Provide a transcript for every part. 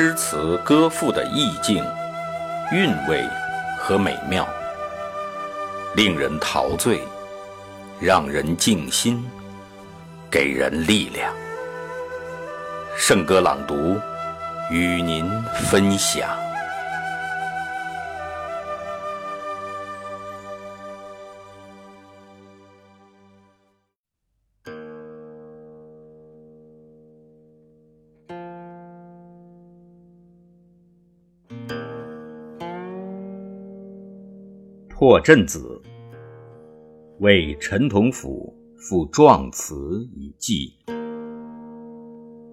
诗词歌赋的意境、韵味和美妙，令人陶醉，让人静心，给人力量。圣歌朗读，与您分享。破阵子，为陈同甫赋壮词以寄。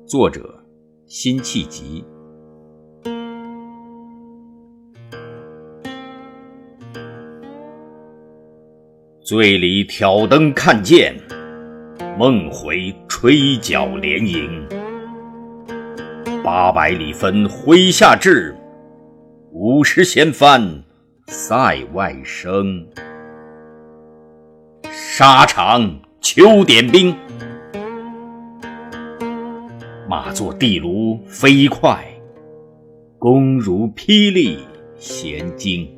作者：辛弃疾。醉里挑灯看剑，梦回吹角连营。八百里分麾下炙，五十弦翻。塞外声，沙场秋点兵。马作的卢飞快，弓如霹雳弦惊。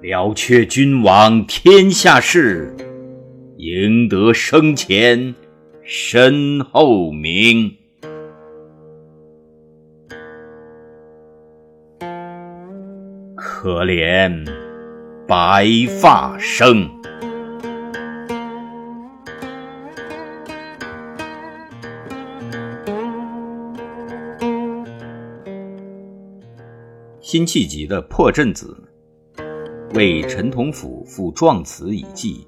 了却君王天下事，赢得生前身后名。可怜白发生。辛弃疾的《破阵子》为陈同甫赋壮词以寄，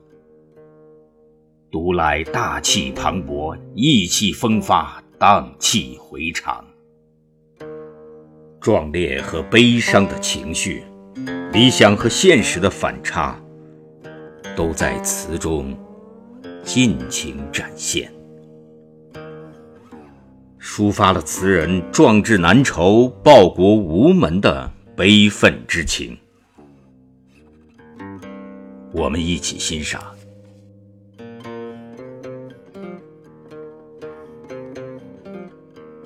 读来大气磅礴，意气风发，荡气回肠，壮烈和悲伤的情绪。理想和现实的反差，都在词中尽情展现，抒发了词人壮志难酬、报国无门的悲愤之情。我们一起欣赏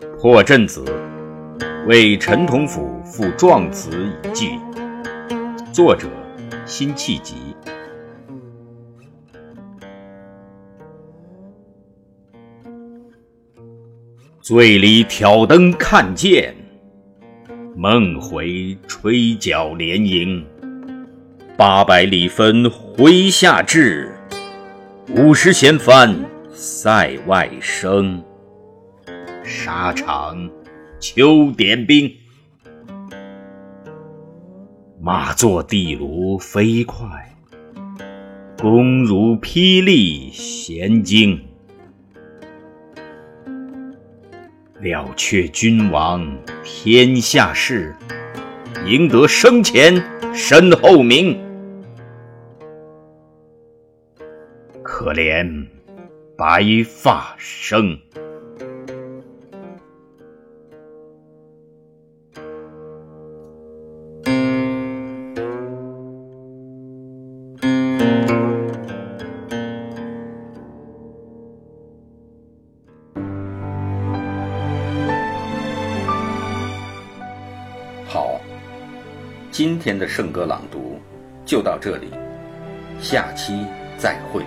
《破阵子》，为陈同甫赋壮词以寄。作者：辛弃疾。醉里挑灯看剑，梦回吹角连营。八百里分麾下炙，五十弦翻塞外声。沙场秋点兵。马作地卢飞快，弓如霹雳弦惊。了却君王天下事，赢得生前身后名。可怜白发生。今天的圣歌朗读就到这里，下期再会。